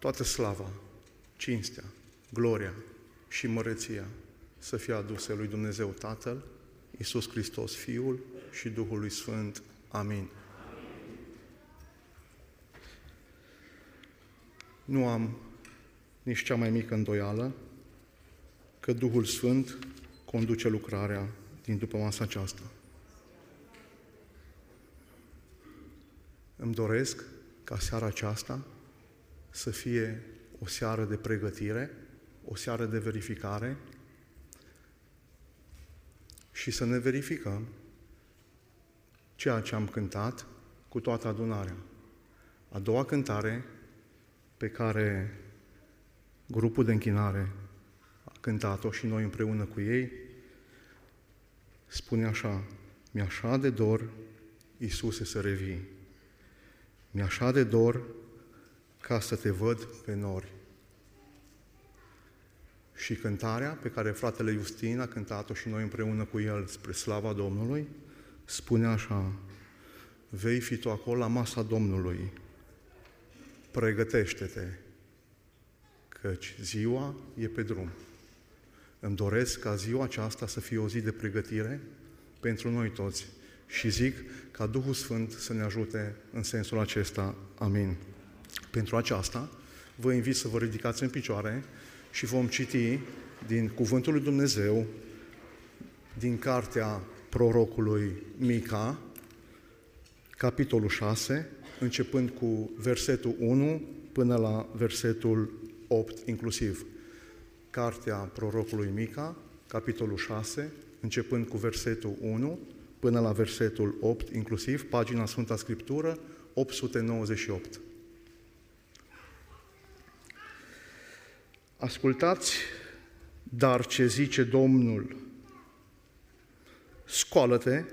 toată slava, cinstea, gloria și măreția să fie aduse lui Dumnezeu Tatăl, Iisus Hristos Fiul și Duhului Sfânt. Amin. Nu am nici cea mai mică îndoială că Duhul Sfânt conduce lucrarea din după masa aceasta. Îmi doresc ca seara aceasta să fie o seară de pregătire, o seară de verificare și să ne verificăm ceea ce am cântat cu toată adunarea. A doua cântare pe care grupul de închinare a cântat-o și noi împreună cu ei, spune așa, mi-așa de dor, Iisuse, să revii. Mi-așa de dor ca să te văd pe nori. Și cântarea pe care fratele Justin a cântat-o și noi împreună cu el spre slava Domnului, spune așa, vei fi tu acolo la masa Domnului, pregătește-te, căci ziua e pe drum. Îmi doresc ca ziua aceasta să fie o zi de pregătire pentru noi toți și zic ca Duhul Sfânt să ne ajute în sensul acesta. Amin. Pentru aceasta, vă invit să vă ridicați în picioare și vom citi din Cuvântul lui Dumnezeu, din cartea prorocului Mica, capitolul 6, începând cu versetul 1 până la versetul 8 inclusiv. Cartea prorocului Mica, capitolul 6, începând cu versetul 1 până la versetul 8 inclusiv, pagina Sfânta Scriptură, 898. Ascultați, dar ce zice Domnul, scoală-te,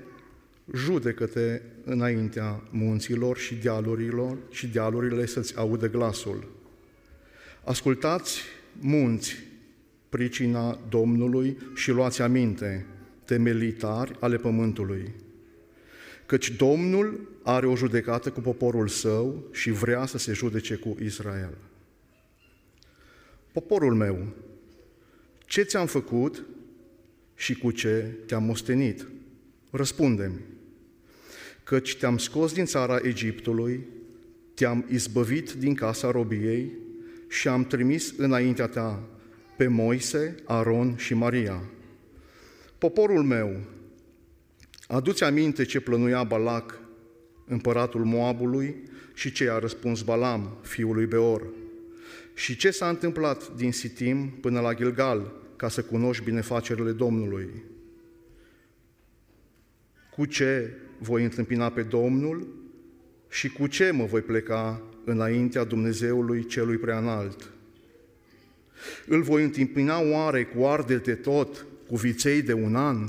judecă-te înaintea munților și dealurilor și dealurile să-ți audă glasul. Ascultați, munți, pricina Domnului și luați aminte, temelitari ale pământului. Căci Domnul are o judecată cu poporul său și vrea să se judece cu Israel. Poporul meu, ce ți-am făcut și cu ce te-am mostenit? Răspundem, căci te-am scos din țara Egiptului, te-am izbăvit din casa robiei și am trimis înaintea ta pe Moise, Aron și Maria. Poporul meu, aduți aminte ce plănuia Balac, împăratul Moabului, și ce a răspuns Balam, fiul lui Beor. Și ce s-a întâmplat din Sitim până la Gilgal, ca să cunoști binefacerile Domnului? Cu ce voi întâmpina pe Domnul și cu ce mă voi pleca înaintea Dumnezeului celui preanalt? Îl voi întâmpina oare cu arde de tot, cu viței de un an?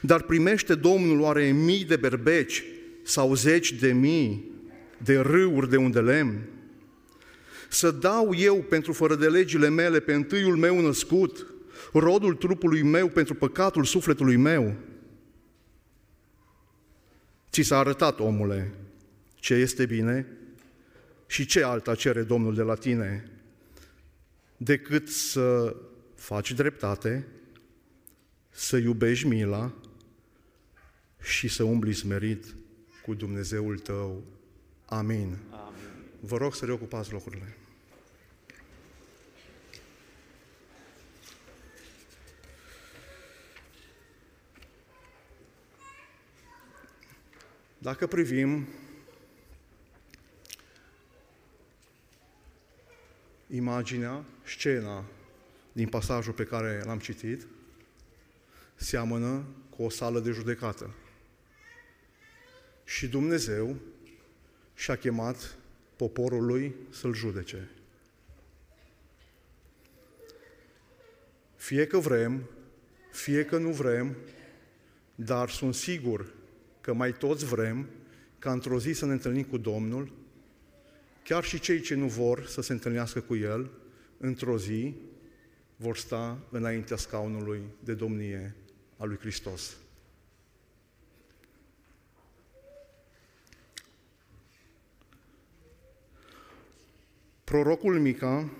Dar primește Domnul oare mii de berbeci sau zeci de mii de râuri de unde lemn? Să dau eu pentru fără de legile mele pe întâiul meu născut, rodul trupului meu pentru păcatul sufletului meu? Ți s-a arătat, omule, ce este bine și ce alta cere Domnul de la tine, decât să faci dreptate, să iubești mila și să umbli smerit cu Dumnezeul tău. Amin. Amin. Vă rog să reocupați locurile. Dacă privim imaginea, scena din pasajul pe care l-am citit, seamănă cu o sală de judecată. Și Dumnezeu și-a chemat poporul lui să-l judece. Fie că vrem, fie că nu vrem, dar sunt sigur că mai toți vrem ca într-o zi să ne întâlnim cu Domnul, chiar și cei ce nu vor să se întâlnească cu El, într-o zi vor sta înaintea scaunului de domnie a lui Hristos. Prorocul Mica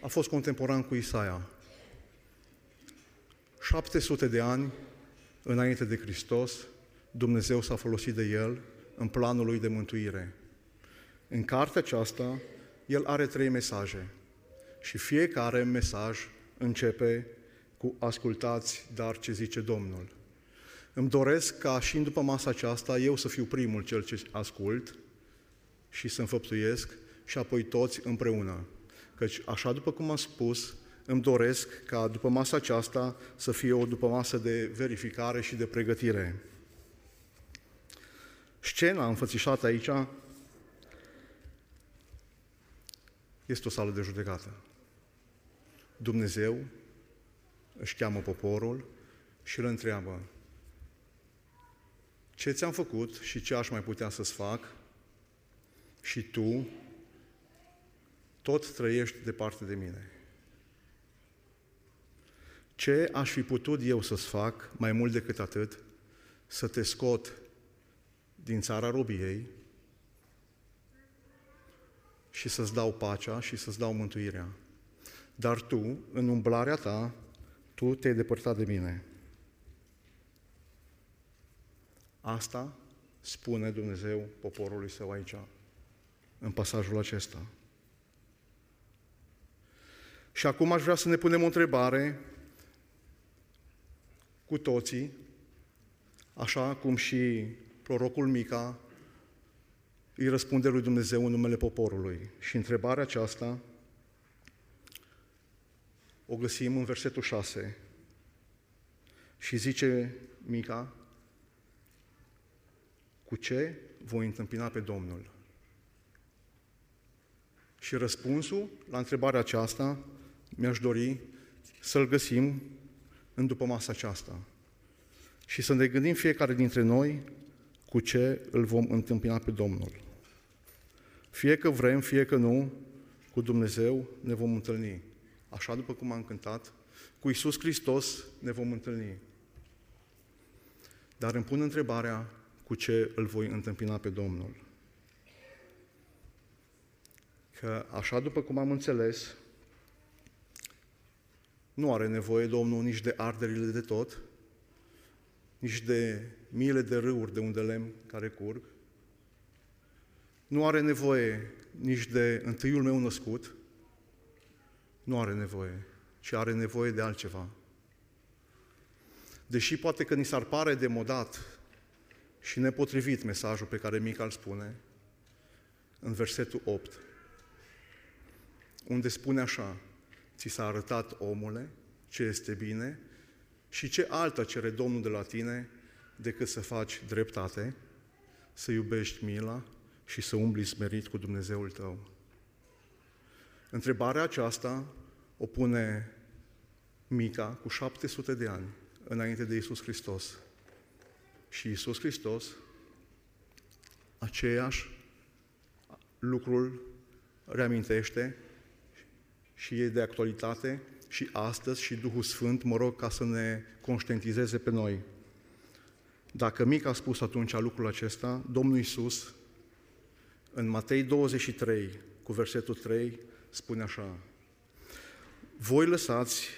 a fost contemporan cu Isaia. 700 de ani înainte de Hristos, Dumnezeu s-a folosit de el în planul lui de mântuire. În cartea aceasta, el are trei mesaje și fiecare mesaj începe cu ascultați, dar ce zice Domnul. Îmi doresc ca și după masa aceasta eu să fiu primul cel ce ascult și să înfăptuiesc și apoi toți împreună. Căci așa după cum am spus, îmi doresc ca după masa aceasta să fie o după masă de verificare și de pregătire. Scena înfățișată aici este o sală de judecată. Dumnezeu își cheamă poporul și îl întreabă ce ți-am făcut și ce aș mai putea să-ți fac și tu tot trăiești departe de mine. Ce aș fi putut eu să-ți fac mai mult decât atât? Să te scot din țara robiei și să-ți dau pacea și să-ți dau mântuirea. Dar tu, în umblarea ta, tu te-ai depărtat de mine. Asta spune Dumnezeu poporului său aici, în pasajul acesta. Și acum aș vrea să ne punem o întrebare cu toții, așa cum și prorocul Mica îi răspunde lui Dumnezeu în numele poporului. Și întrebarea aceasta o găsim în versetul 6. Și zice Mica, cu ce voi întâmpina pe Domnul? Și răspunsul la întrebarea aceasta mi-aș dori să-l găsim în după masa aceasta. Și să ne gândim fiecare dintre noi cu ce îl vom întâmpina pe Domnul. Fie că vrem, fie că nu, cu Dumnezeu ne vom întâlni. Așa după cum am cântat, cu Isus Hristos ne vom întâlni. Dar îmi pun întrebarea cu ce îl voi întâmpina pe Domnul. Că așa după cum am înțeles, nu are nevoie Domnul nici de arderile de tot, nici de miile de râuri de unde lemn care curg. Nu are nevoie nici de întâiul meu născut. Nu are nevoie, ci are nevoie de altceva. Deși poate că ni s-ar pare demodat și nepotrivit mesajul pe care Mica îl spune, în versetul 8, unde spune așa, ți s-a arătat omule ce este bine și ce alta cere Domnul de la tine decât să faci dreptate, să iubești mila și să umbli smerit cu Dumnezeul tău. Întrebarea aceasta o pune Mica cu 700 de ani înainte de Isus Hristos. Și Isus Hristos, aceeași lucrul reamintește și e de actualitate și astăzi și Duhul Sfânt, mă rog, ca să ne conștientizeze pe noi. Dacă mic a spus atunci lucrul acesta, Domnul Iisus, în Matei 23, cu versetul 3, spune așa, Voi lăsați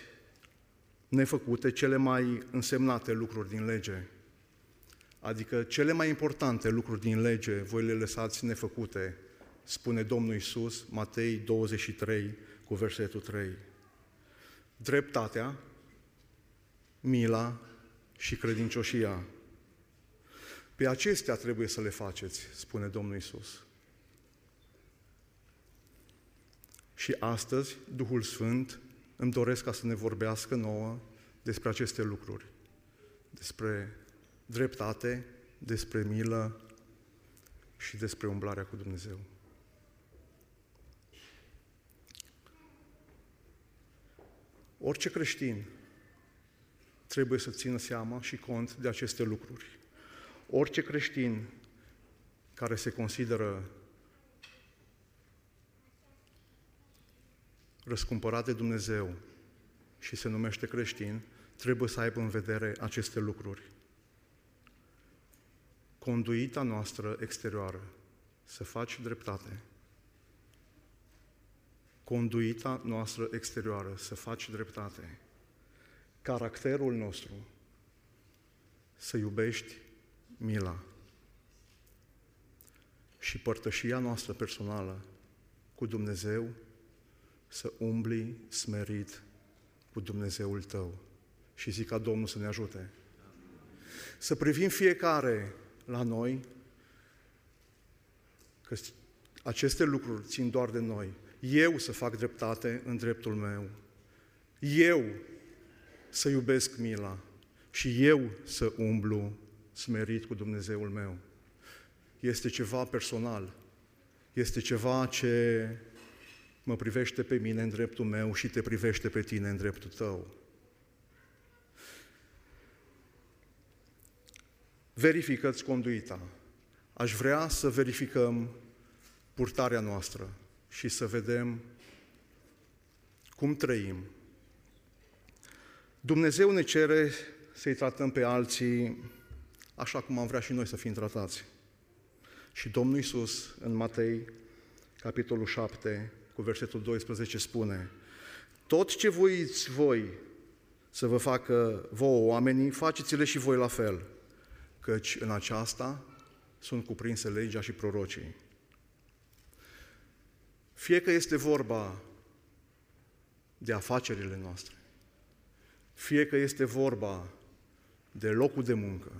nefăcute cele mai însemnate lucruri din lege, adică cele mai importante lucruri din lege, voi le lăsați nefăcute, spune Domnul Iisus, Matei 23, cu versetul 3. Dreptatea, mila și credincioșia. Pe acestea trebuie să le faceți, spune Domnul Isus. Și astăzi, Duhul Sfânt îmi doresc ca să ne vorbească nouă despre aceste lucruri, despre dreptate, despre milă și despre umblarea cu Dumnezeu. Orice creștin trebuie să țină seama și cont de aceste lucruri. Orice creștin care se consideră răscumpărat de Dumnezeu și se numește creștin, trebuie să aibă în vedere aceste lucruri. Conduita noastră exterioară, să faci dreptate, conduita noastră exterioară, să faci dreptate, caracterul nostru, să iubești mila și părtășia noastră personală cu Dumnezeu, să umbli smerit cu Dumnezeul tău. Și zic ca Domnul să ne ajute. Să privim fiecare la noi, că aceste lucruri țin doar de noi. Eu să fac dreptate în dreptul meu. Eu să iubesc mila și eu să umblu smerit cu Dumnezeul meu. Este ceva personal. Este ceva ce mă privește pe mine în dreptul meu și te privește pe tine în dreptul tău. Verifică-ți conduita. Aș vrea să verificăm purtarea noastră și să vedem cum trăim. Dumnezeu ne cere să-i tratăm pe alții așa cum am vrea și noi să fim tratați. Și Domnul Iisus, în Matei, capitolul 7, cu versetul 12, spune Tot ce voiți voi să vă facă vouă oamenii, faceți-le și voi la fel, căci în aceasta sunt cuprinse legea și prorocii. Fie că este vorba de afacerile noastre, fie că este vorba de locul de muncă,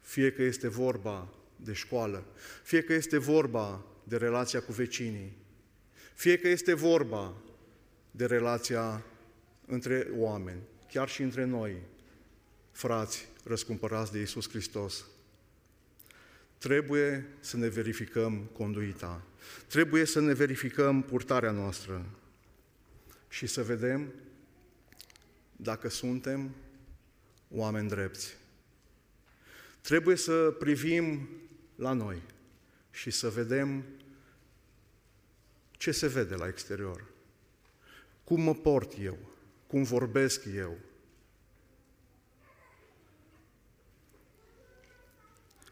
fie că este vorba de școală, fie că este vorba de relația cu vecinii, fie că este vorba de relația între oameni, chiar și între noi, frați răscumpărați de Iisus Hristos. Trebuie să ne verificăm conduita. Trebuie să ne verificăm purtarea noastră și să vedem dacă suntem oameni drepți. Trebuie să privim la noi și să vedem ce se vede la exterior. Cum mă port eu? Cum vorbesc eu?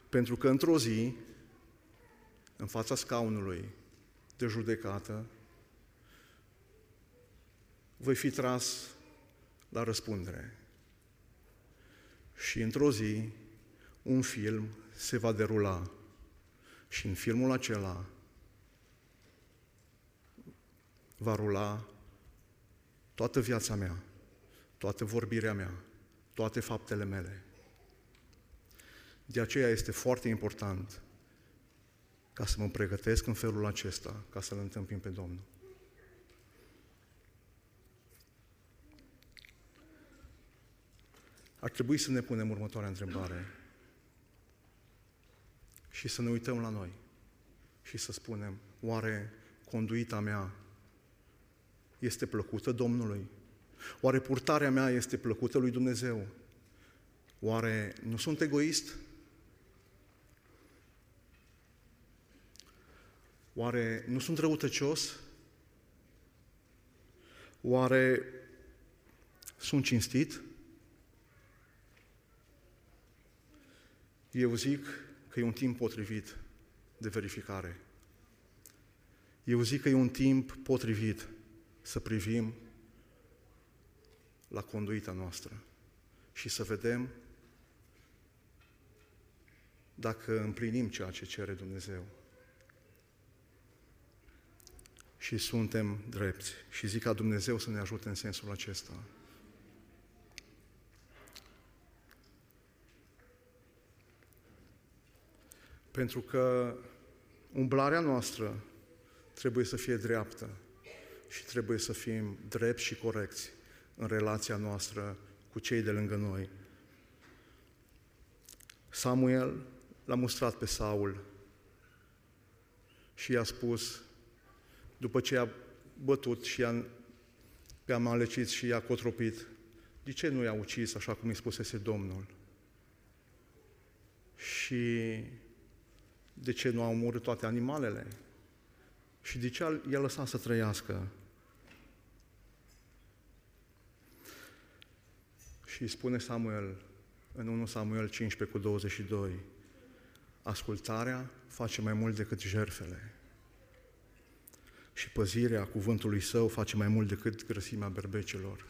Pentru că într-o zi, în fața scaunului de judecată, voi fi tras la răspundere. Și într-o zi, un film se va derula. Și în filmul acela va rula toată viața mea, toată vorbirea mea, toate faptele mele. De aceea este foarte important ca să mă pregătesc în felul acesta, ca să-L întâmpin pe Domnul. Ar trebui să ne punem următoarea întrebare și să ne uităm la noi și să spunem, oare conduita mea este plăcută Domnului? Oare purtarea mea este plăcută lui Dumnezeu? Oare nu sunt egoist? Oare nu sunt răutăcios? Oare sunt cinstit? Eu zic că e un timp potrivit de verificare. Eu zic că e un timp potrivit să privim la conduita noastră și să vedem dacă împlinim ceea ce cere Dumnezeu. Și suntem drepți. Și zic ca Dumnezeu să ne ajute în sensul acesta. Pentru că umblarea noastră trebuie să fie dreaptă și trebuie să fim drepți și corecți în relația noastră cu cei de lângă noi. Samuel l-a mustrat pe Saul și i-a spus, după ce i-a bătut și i-a, pe amalecit și i-a cotropit, de ce nu i-a ucis așa cum îi spusese Domnul? Și de ce nu a omorât toate animalele? Și de ce i-a lăsat să trăiască? Și spune Samuel în 1 Samuel 15 cu 22, ascultarea face mai mult decât jerfele. Și păzirea cuvântului său face mai mult decât grăsimea berbecilor.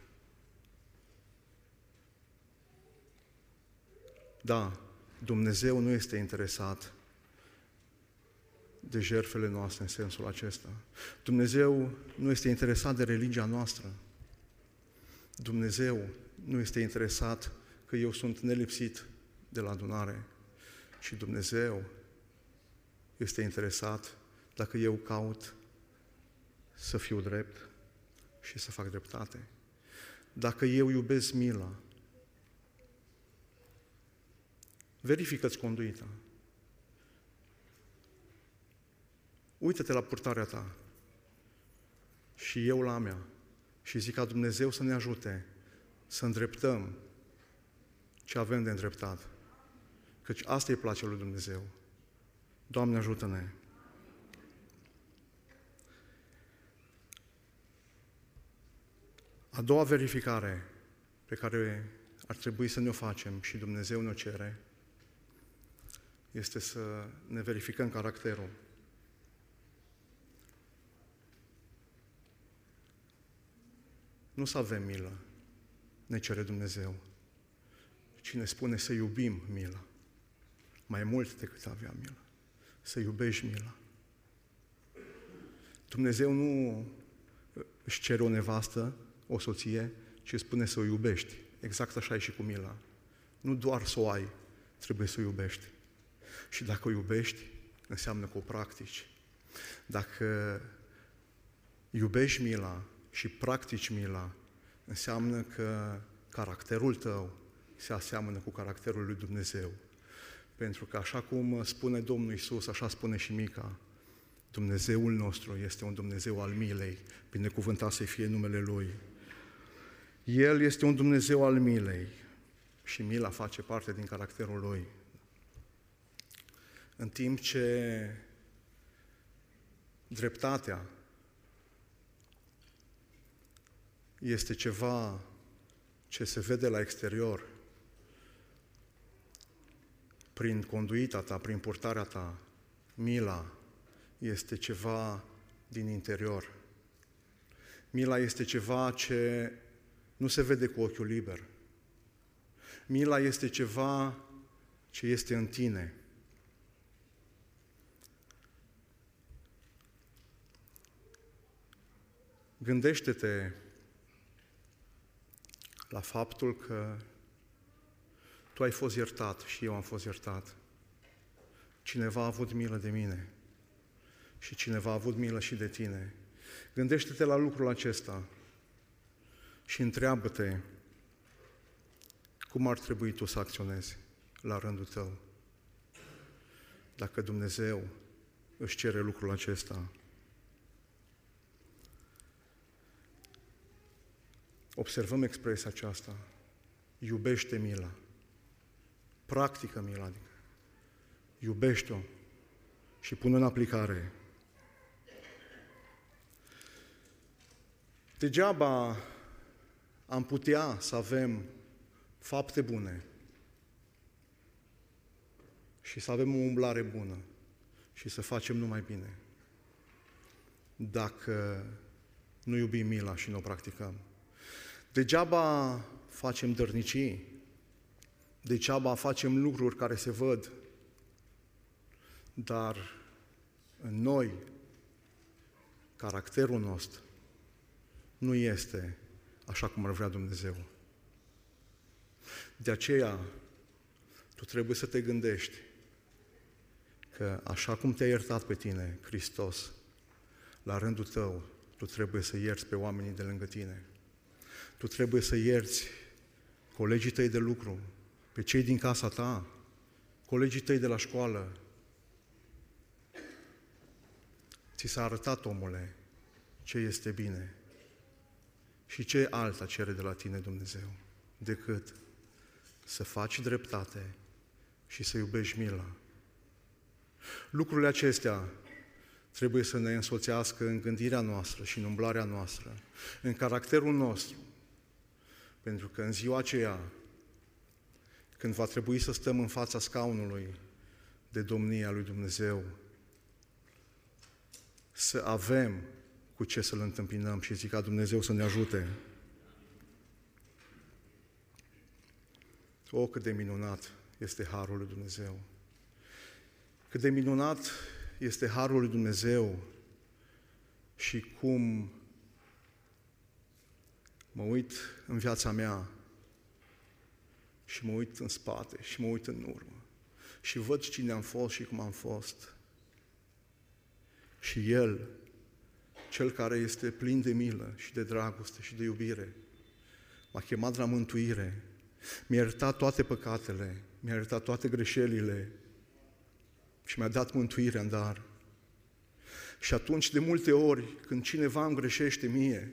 Da, Dumnezeu nu este interesat de jertfele noastre în sensul acesta. Dumnezeu nu este interesat de religia noastră. Dumnezeu nu este interesat că eu sunt nelipsit de la adunare. Și Dumnezeu este interesat dacă eu caut să fiu drept și să fac dreptate. Dacă eu iubesc mila, verifică-ți conduita. Uită-te la purtarea ta și eu la mea și zic ca Dumnezeu să ne ajute să îndreptăm ce avem de îndreptat. Căci asta îi place lui Dumnezeu. Doamne ajută-ne! A doua verificare pe care ar trebui să ne o facem și Dumnezeu ne-o cere este să ne verificăm caracterul. Nu să avem milă, ne cere Dumnezeu, ci ne spune să iubim mila, mai mult decât avea milă, să iubești mila. Dumnezeu nu își cere o nevastă, o soție, ci spune să o iubești. Exact așa e și cu mila. Nu doar să o ai, trebuie să o iubești. Și dacă o iubești, înseamnă că o practici. Dacă iubești mila și practici mila, înseamnă că caracterul tău se aseamănă cu caracterul lui Dumnezeu. Pentru că așa cum spune Domnul Isus, așa spune și Mica, Dumnezeul nostru este un Dumnezeu al milei, binecuvântat să fie numele Lui. El este un Dumnezeu al milei și mila face parte din caracterul Lui. În timp ce dreptatea este ceva ce se vede la exterior, prin conduita ta, prin purtarea ta, mila este ceva din interior. Mila este ceva ce nu se vede cu ochiul liber. Mila este ceva ce este în tine. Gândește-te la faptul că tu ai fost iertat și eu am fost iertat. Cineva a avut milă de mine și cineva a avut milă și de tine. Gândește-te la lucrul acesta și întreabă-te cum ar trebui tu să acționezi la rândul tău. Dacă Dumnezeu își cere lucrul acesta, observăm expresia aceasta, iubește mila, practică mila, adică iubește-o și pune în aplicare. Degeaba am putea să avem fapte bune și să avem o umblare bună și să facem numai bine. Dacă nu iubim mila și nu o practicăm. Degeaba facem dărnicii, degeaba facem lucruri care se văd, dar în noi, caracterul nostru nu este așa cum ar vrea Dumnezeu. De aceea, tu trebuie să te gândești că așa cum te-a iertat pe tine Hristos, la rândul tău, tu trebuie să ierți pe oamenii de lângă tine. Tu trebuie să ierți colegii tăi de lucru, pe cei din casa ta, colegii tăi de la școală. Ți s-a arătat, omule, ce este bine. Și ce alta cere de la tine Dumnezeu decât să faci dreptate și să iubești mila. Lucrurile acestea trebuie să ne însoțească în gândirea noastră și în umblarea noastră, în caracterul nostru, pentru că în ziua aceea, când va trebui să stăm în fața scaunului de domnia lui Dumnezeu, să avem cu ce să-L întâmpinăm și zic ca Dumnezeu să ne ajute. O, cât de minunat este Harul lui Dumnezeu! Cât de minunat este Harul lui Dumnezeu și cum mă uit în viața mea și mă uit în spate și mă uit în urmă și văd cine am fost și cum am fost. Și El, Cel care este plin de milă și de dragoste și de iubire, m-a chemat la mântuire, mi-a iertat toate păcatele, mi-a iertat toate greșelile și mi-a dat mântuirea în dar. Și atunci, de multe ori, când cineva îmi greșește mie,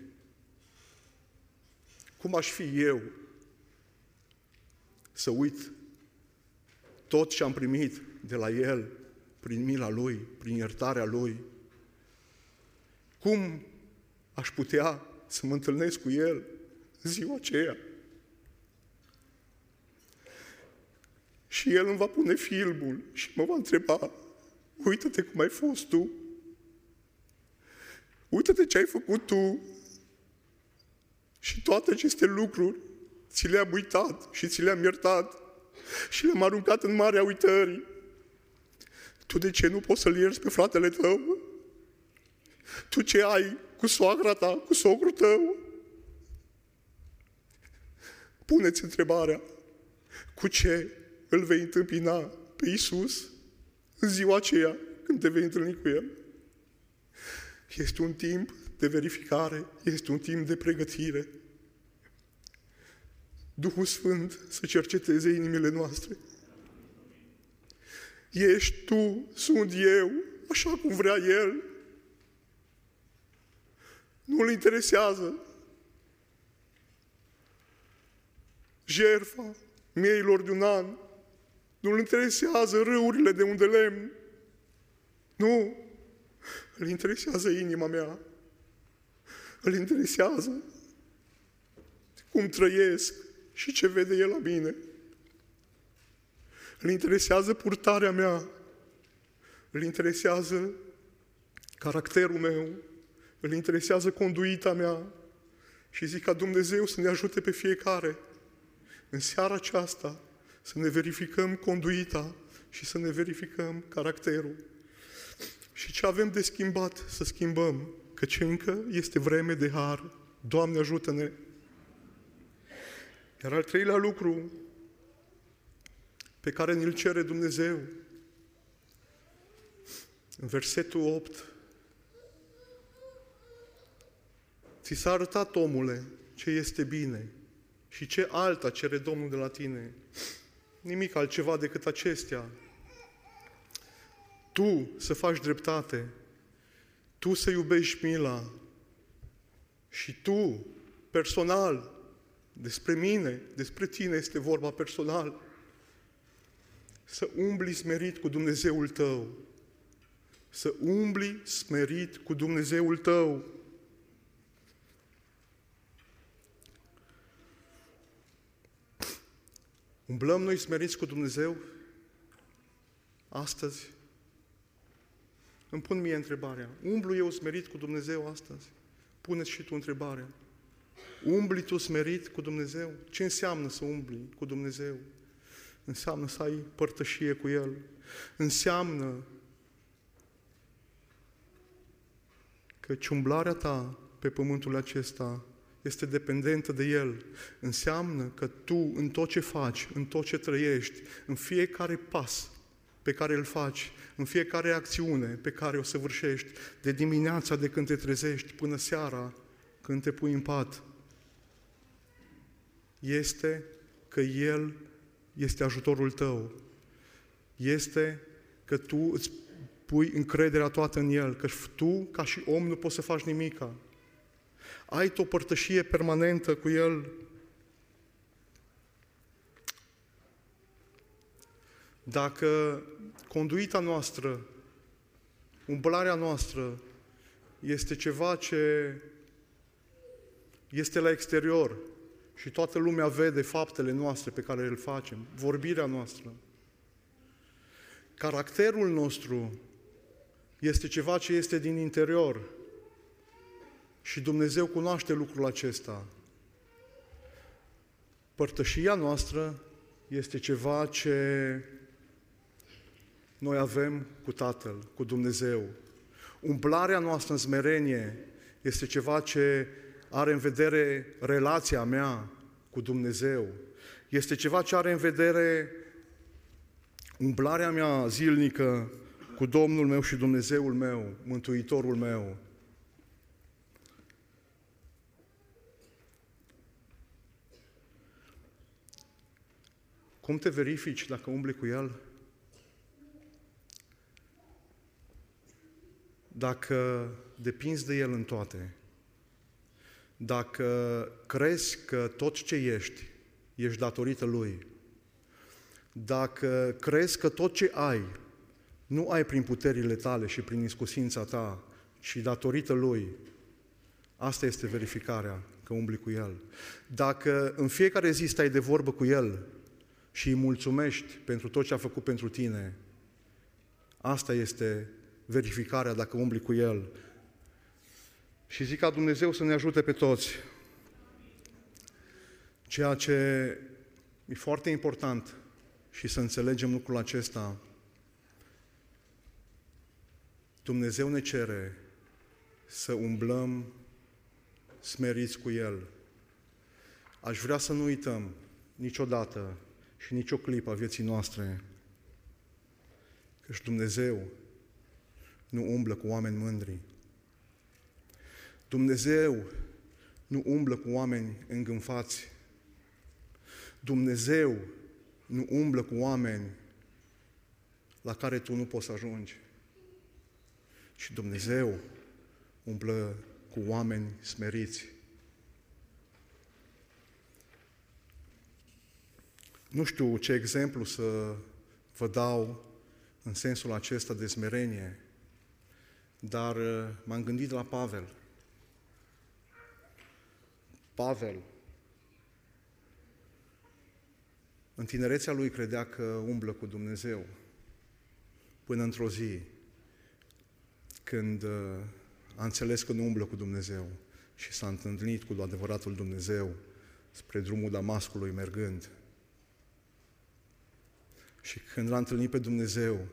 cum aș fi eu să uit tot ce am primit de la El, prin mila Lui, prin iertarea Lui? Cum aș putea să mă întâlnesc cu El în ziua aceea? Și El îmi va pune filmul și mă va întreba, uită-te cum ai fost tu, uită-te ce ai făcut tu și toate aceste lucruri ți le-am uitat și ți le-am iertat și le-am aruncat în marea uitării. Tu de ce nu poți să-l ierți pe fratele tău? Tu ce ai cu soacra ta, cu socrul tău? Puneți întrebarea, cu ce îl vei întâmpina pe Iisus în ziua aceea când te vei întâlni cu El? Este un timp de verificare, este un timp de pregătire. Duhul Sfânt să cerceteze inimile noastre. Ești tu, sunt eu, așa cum vrea El. Nu-L interesează jerfa mieilor de un an. Nu-L interesează râurile de unde lemn. Nu. Îl interesează inima mea. Îl interesează cum trăiesc și ce vede El la mine. Îl interesează purtarea mea. Îl interesează caracterul meu. Îl interesează conduita mea. Și zic ca Dumnezeu să ne ajute pe fiecare în seara aceasta să ne verificăm conduita și să ne verificăm caracterul. Și ce avem de schimbat, să schimbăm, căci încă este vreme de har. Doamne ajută-ne! Iar al treilea lucru pe care ne-l cere Dumnezeu, în versetul 8, ți s-a arătat, omule, ce este bine și ce alta cere Domnul de la tine. Nimic altceva decât acestea. Tu să faci dreptate, tu să iubești mila și tu, personal, despre mine, despre tine este vorba personal, să umbli smerit cu Dumnezeul tău, să umbli smerit cu Dumnezeul tău. Umblăm noi smeriți cu Dumnezeu astăzi? Îmi pun mie întrebarea. Umblu eu smerit cu Dumnezeu astăzi? Puneți și tu întrebarea. Umbli tu smerit cu Dumnezeu? Ce înseamnă să umbli cu Dumnezeu? Înseamnă să ai părtășie cu El. Înseamnă că umblarea ta pe pământul acesta este dependentă de El. Înseamnă că tu, în tot ce faci, în tot ce trăiești, în fiecare pas pe care îl faci, în fiecare acțiune pe care o săvârșești, de dimineața de când te trezești până seara când te pui în pat, este că El este ajutorul tău. Este că tu îți pui încrederea toată în El, că tu, ca și om, nu poți să faci nimica. Ai o părtășie permanentă cu El. Dacă conduita noastră, umblarea noastră este ceva ce este la exterior și toată lumea vede faptele noastre pe care le facem, vorbirea noastră. Caracterul nostru este ceva ce este din interior. Și Dumnezeu cunoaște lucrul acesta. Părtășia noastră este ceva ce noi avem cu Tatăl, cu Dumnezeu. Umplarea noastră în smerenie este ceva ce are în vedere relația mea cu Dumnezeu. Este ceva ce are în vedere umplarea mea zilnică cu Domnul meu și Dumnezeul meu, Mântuitorul meu. Cum te verifici dacă umbli cu El? Dacă depinzi de El în toate, dacă crezi că tot ce ești, ești datorită Lui, dacă crezi că tot ce ai, nu ai prin puterile tale și prin iscusința ta, ci datorită Lui, asta este verificarea, că umbli cu El. Dacă în fiecare zi stai de vorbă cu El și îi mulțumești pentru tot ce a făcut pentru tine, asta este verificarea dacă umbli cu El. Și zic ca Dumnezeu să ne ajute pe toți. Ceea ce e foarte important și să înțelegem lucrul acesta, Dumnezeu ne cere să umblăm smeriți cu El. Aș vrea să nu uităm niciodată și nicio clipă a vieții noastre și Dumnezeu nu umblă cu oameni mândri. Dumnezeu nu umblă cu oameni îngânfați. Dumnezeu nu umblă cu oameni la care tu nu poți să ajungi. Și Dumnezeu umblă cu oameni smeriți. Nu știu ce exemplu să vă dau în sensul acesta de smerenie, dar uh, m-am gândit la Pavel. Pavel, în tinerețea lui credea că umblă cu Dumnezeu, până într-o zi, când uh, a înțeles că nu umblă cu Dumnezeu și s-a întâlnit cu adevăratul Dumnezeu spre drumul Damascului mergând. Și când l-a întâlnit pe Dumnezeu,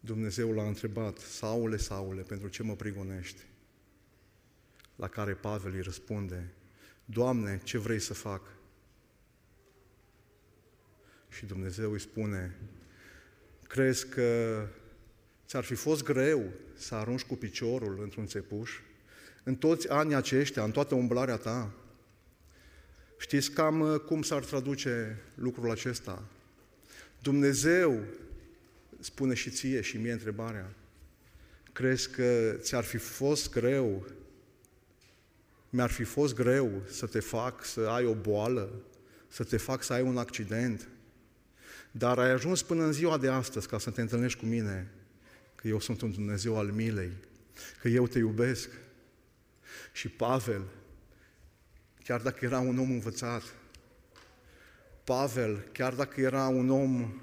Dumnezeu l-a întrebat, Saule, Saule, pentru ce mă prigonești? La care Pavel îi răspunde, Doamne, ce vrei să fac? Și Dumnezeu îi spune, crezi că ți-ar fi fost greu să arunci cu piciorul într-un țepuș? În toți anii aceștia, în toată umblarea ta, știți cam uh, cum s-ar traduce lucrul acesta? Dumnezeu spune și ție și mie întrebarea. Crezi că ți-ar fi fost greu, mi-ar fi fost greu să te fac să ai o boală, să te fac să ai un accident, dar ai ajuns până în ziua de astăzi ca să te întâlnești cu mine, că eu sunt un Dumnezeu al milei, că eu te iubesc. Și Pavel, chiar dacă era un om învățat, Pavel, chiar dacă era un om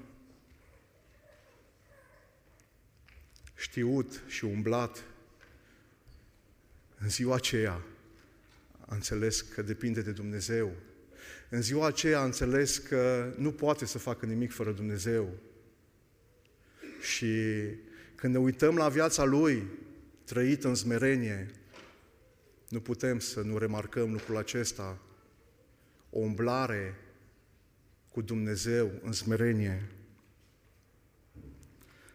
știut și umblat, în ziua aceea a înțeles că depinde de Dumnezeu. În ziua aceea a înțeles că nu poate să facă nimic fără Dumnezeu. Și când ne uităm la viața Lui, trăită în smerenie, nu putem să nu remarcăm lucrul acesta, o umblare cu Dumnezeu în smerenie.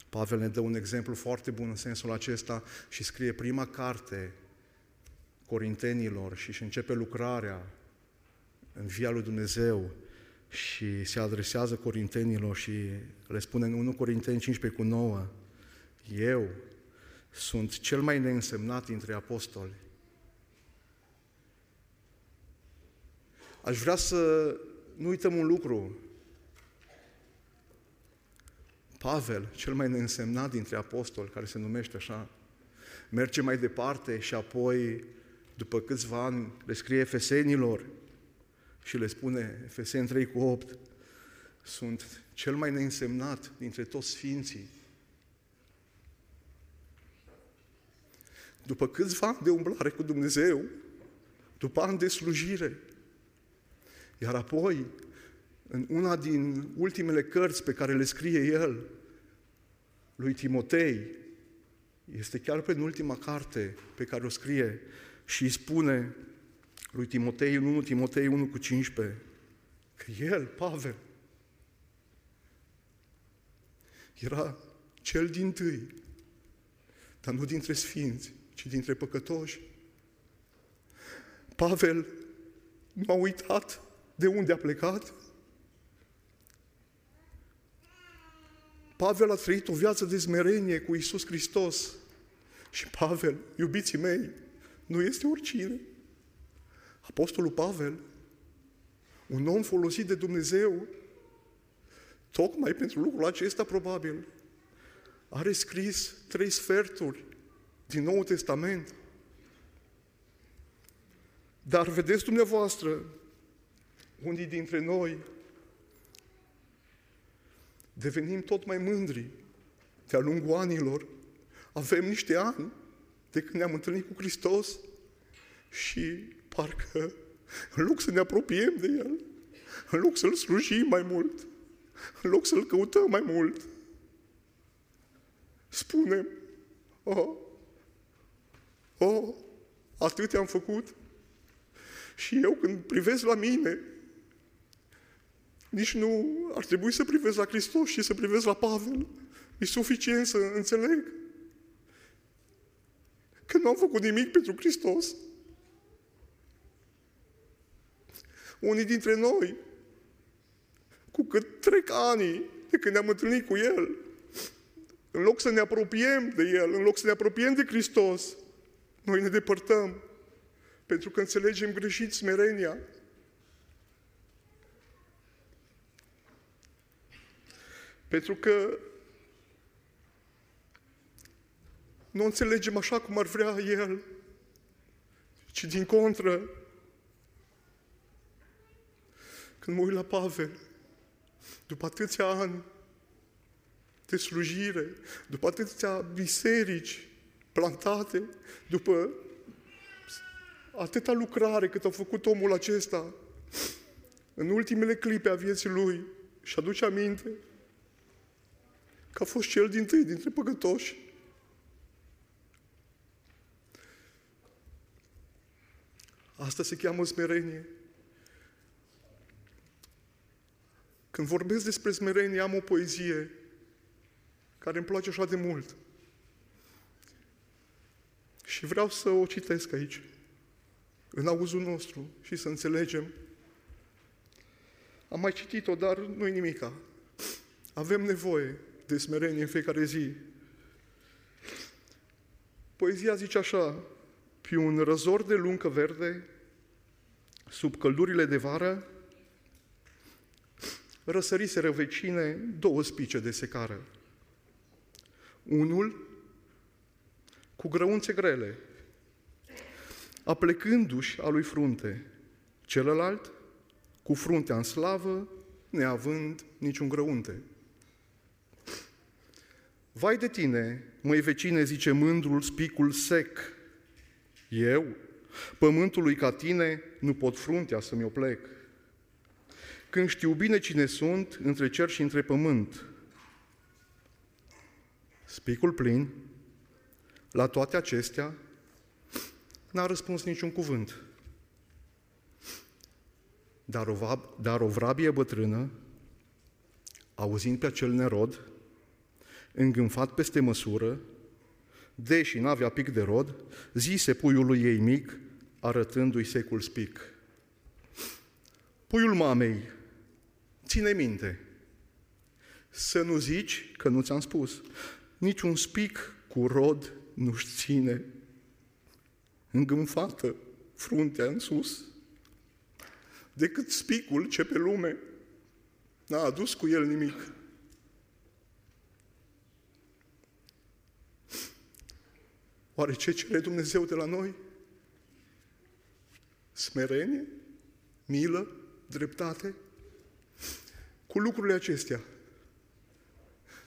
Pavel ne dă un exemplu foarte bun în sensul acesta și scrie prima carte Corintenilor și își începe lucrarea în via lui Dumnezeu și se adresează Corintenilor și le spune în 1 Corinteni 15 cu 9, eu sunt cel mai neînsemnat dintre apostoli. Aș vrea să nu uităm un lucru, Pavel, cel mai neînsemnat dintre apostoli, care se numește așa, merge mai departe și apoi, după câțiva ani, le scrie Efesenilor și le spune, Efeseni 3 cu 8, sunt cel mai neînsemnat dintre toți sfinții. după câțiva ani de umblare cu Dumnezeu, după ani de slujire, iar apoi, în una din ultimele cărți pe care le scrie el, lui Timotei, este chiar pe ultima carte pe care o scrie și îi spune lui Timotei, în 1 Timotei 1 cu 15, că el, Pavel, era cel din tâi, dar nu dintre sfinți, ci dintre păcătoși. Pavel nu a uitat de unde a plecat. Pavel a trăit o viață de smerenie cu Isus Hristos. Și Pavel, iubiții mei, nu este oricine. Apostolul Pavel, un om folosit de Dumnezeu, tocmai pentru lucrul acesta probabil, are scris trei sferturi din Noul Testament. Dar vedeți dumneavoastră, unii dintre noi devenim tot mai mândri de-a lungul anilor. Avem niște ani de când ne-am întâlnit cu Hristos și parcă în loc să ne apropiem de El, în loc să-L slujim mai mult, în loc să-L căutăm mai mult, spunem, oh, oh, atât am făcut. Și eu când privesc la mine, nici nu ar trebui să privesc la Hristos și să privesc la Pavel. E suficient să înțeleg că nu am făcut nimic pentru Hristos. Unii dintre noi, cu cât trec ani de când ne-am întâlnit cu El, în loc să ne apropiem de El, în loc să ne apropiem de Hristos, noi ne depărtăm pentru că înțelegem greșit smerenia. Pentru că nu înțelegem așa cum ar vrea El, ci din contră, când mă uit la Pavel, după atâția ani de slujire, după atâția biserici plantate, după atâta lucrare cât a făcut omul acesta în ultimele clipe a vieții lui și aduce aminte că a fost cel din tâi dintre păcătoși. Asta se cheamă smerenie. Când vorbesc despre smerenie, am o poezie care îmi place așa de mult. Și vreau să o citesc aici, în auzul nostru, și să înțelegem. Am mai citit-o, dar nu-i nimica. Avem nevoie de smerenie în fiecare zi. Poezia zice așa, pe un răzor de luncă verde, sub căldurile de vară, răsăriseră vecine două spice de secară. Unul cu grăunțe grele, aplecându-și a lui frunte, celălalt cu fruntea în slavă, neavând niciun grăunte. Vai de tine, măi vecine, zice mândrul spicul sec. Eu, pământului ca tine, nu pot fruntea să-mi o plec. Când știu bine cine sunt, între cer și între pământ, spicul plin, la toate acestea, n-a răspuns niciun cuvânt. Dar o, dar o vrabie bătrână, auzind pe acel nerod, îngânfat peste măsură, deși n-avea pic de rod, zise puiului ei mic, arătându-i secul spic. Puiul mamei, ține minte, să nu zici că nu ți-am spus. Niciun spic cu rod nu-și ține îngânfată fruntea în sus, decât spicul ce pe lume n-a adus cu el nimic. Oare ce cere Dumnezeu de la noi? Smerenie? Milă? Dreptate? Cu lucrurile acestea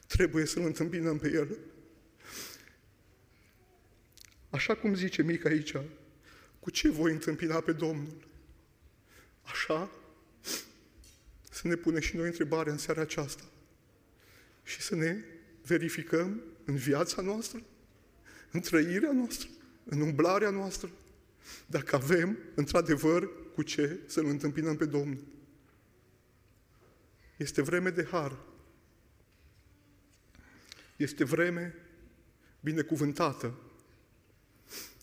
trebuie să-L întâmpinăm pe El. Așa cum zice mic aici, cu ce voi întâmpina pe Domnul? Așa să ne punem și noi întrebarea în seara aceasta și să ne verificăm în viața noastră, în trăirea noastră, în umblarea noastră, dacă avem, într-adevăr, cu ce să-L întâmpinăm pe Domnul. Este vreme de har. Este vreme binecuvântată.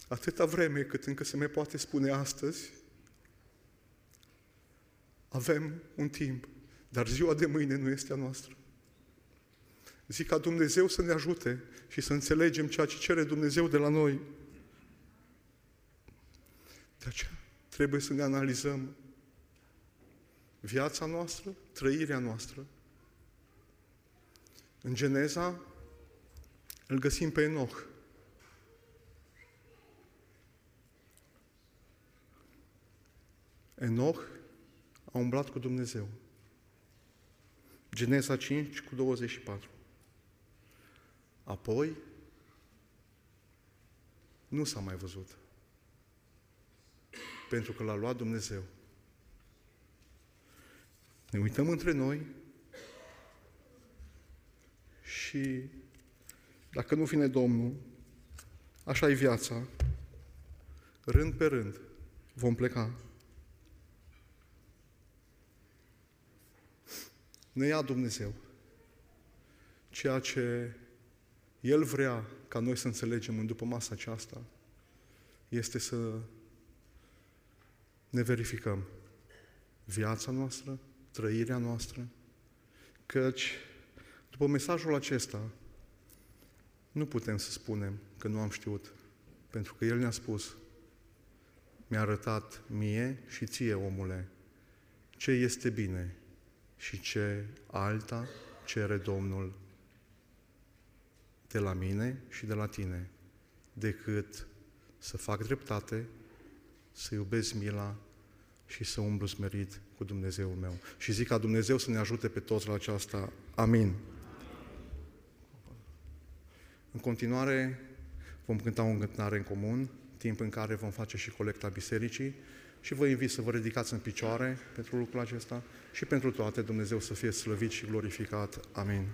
Atâta vreme cât încă se mai poate spune astăzi, avem un timp, dar ziua de mâine nu este a noastră. Zic ca Dumnezeu să ne ajute și să înțelegem ceea ce cere Dumnezeu de la noi. De aceea trebuie să ne analizăm viața noastră, trăirea noastră. În Geneza îl găsim pe Enoch. Enoch a umblat cu Dumnezeu. Geneza 5 cu 24. Apoi, nu s-a mai văzut. Pentru că l-a luat Dumnezeu. Ne uităm între noi și dacă nu vine Domnul, așa e viața, rând pe rând, vom pleca. Ne ia Dumnezeu. Ceea ce El vrea ca noi să înțelegem în după masa aceasta este să ne verificăm viața noastră, trăirea noastră, căci după mesajul acesta nu putem să spunem că nu am știut, pentru că El ne-a spus, mi-a arătat mie și ție, omule, ce este bine și ce alta cere Domnul de la mine și de la tine, decât să fac dreptate, să iubesc mila și să umblu smerit cu Dumnezeul meu. Și zic ca Dumnezeu să ne ajute pe toți la aceasta. Amin. În continuare vom cânta o încântare în comun, timp în care vom face și colecta bisericii și vă invit să vă ridicați în picioare pentru lucrul acesta și pentru toate Dumnezeu să fie slăvit și glorificat. Amin.